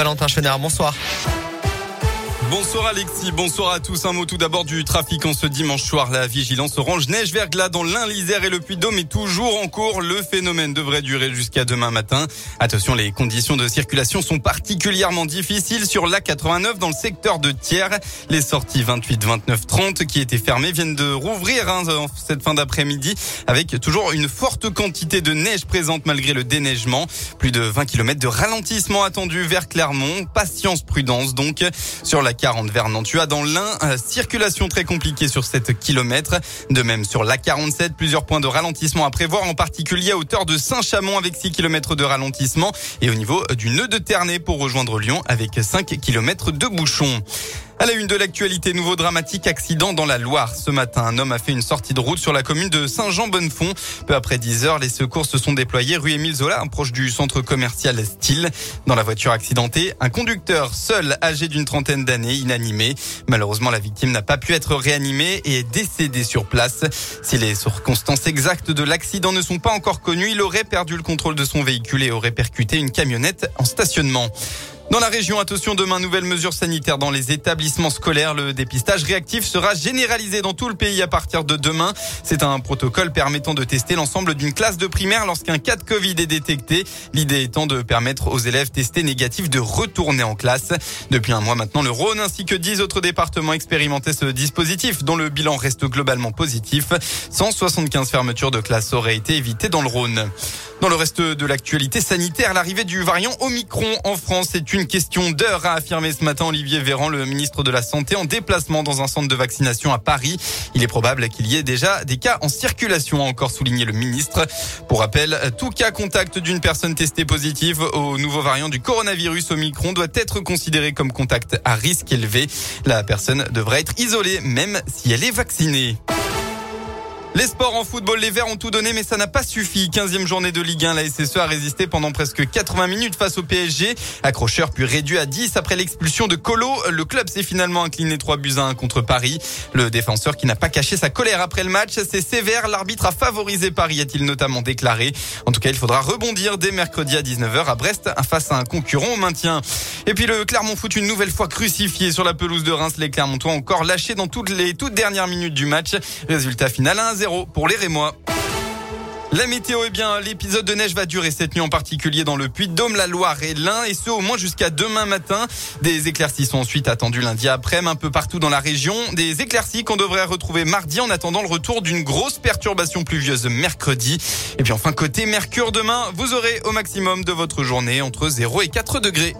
Valentin Chenard, bonsoir. Bonsoir Alexis, bonsoir à tous. Un mot tout d'abord du trafic en ce dimanche soir. La vigilance orange neige verglas dans l'Ain, l'Isère et le Puy-de-Dôme est toujours en cours. Le phénomène devrait durer jusqu'à demain matin. Attention, les conditions de circulation sont particulièrement difficiles sur l'A89 dans le secteur de Thiers. Les sorties 28, 29, 30 qui étaient fermées viennent de rouvrir hein, cette fin d'après-midi avec toujours une forte quantité de neige présente malgré le déneigement. Plus de 20 km de ralentissement attendu vers Clermont. Patience, prudence donc sur la 40 vers Nantua dans l'Ain. Euh, circulation très compliquée sur 7 km. De même sur la 47, plusieurs points de ralentissement à prévoir, en particulier à hauteur de Saint-Chamond avec 6 km de ralentissement et au niveau du nœud de Ternay pour rejoindre Lyon avec 5 km de bouchons. À la une de l'actualité, nouveau dramatique accident dans la Loire. Ce matin, un homme a fait une sortie de route sur la commune de Saint-Jean-Bonnefond. Peu après 10 heures, les secours se sont déployés rue Émile Zola, proche du centre commercial Style. Dans la voiture accidentée, un conducteur seul, âgé d'une trentaine d'années, inanimé. Malheureusement, la victime n'a pas pu être réanimée et est décédée sur place. Si les circonstances exactes de l'accident ne sont pas encore connues, il aurait perdu le contrôle de son véhicule et aurait percuté une camionnette en stationnement. Dans la région, attention, demain, nouvelle mesure sanitaire dans les établissements scolaires. Le dépistage réactif sera généralisé dans tout le pays à partir de demain. C'est un protocole permettant de tester l'ensemble d'une classe de primaire lorsqu'un cas de Covid est détecté. L'idée étant de permettre aux élèves testés négatifs de retourner en classe. Depuis un mois maintenant, le Rhône ainsi que dix autres départements expérimentaient ce dispositif dont le bilan reste globalement positif. 175 fermetures de classes auraient été évitées dans le Rhône. Dans le reste de l'actualité sanitaire, l'arrivée du variant Omicron en France est une question d'heure, a affirmé ce matin Olivier Véran, le ministre de la Santé, en déplacement dans un centre de vaccination à Paris. Il est probable qu'il y ait déjà des cas en circulation, a encore souligné le ministre. Pour rappel, tout cas contact d'une personne testée positive au nouveau variant du coronavirus Omicron doit être considéré comme contact à risque élevé. La personne devrait être isolée même si elle est vaccinée. Les sports en football, les Verts ont tout donné, mais ça n'a pas suffi. 15e journée de Ligue 1, la SSE a résisté pendant presque 80 minutes face au PSG. Accrocheur puis réduit à 10 après l'expulsion de Colo. Le club s'est finalement incliné 3 buts à 1 contre Paris. Le défenseur qui n'a pas caché sa colère après le match, c'est sévère. L'arbitre a favorisé Paris, a-t-il notamment déclaré. En tout cas, il faudra rebondir dès mercredi à 19h à Brest face à un concurrent au maintien. Et puis le Clermont Foot une nouvelle fois crucifié sur la pelouse de Reims. Les Clermontois encore lâchés dans toutes les toutes dernières minutes du match. Résultat final 1 pour les Rémois. La météo, eh bien, l'épisode de neige va durer cette nuit en particulier dans le Puy-de-Dôme, la Loire et l'Ain, et ce au moins jusqu'à demain matin. Des éclaircies sont ensuite attendues lundi après, un peu partout dans la région. Des éclaircies qu'on devrait retrouver mardi en attendant le retour d'une grosse perturbation pluvieuse mercredi. Et puis enfin, côté Mercure, demain, vous aurez au maximum de votre journée entre 0 et 4 degrés.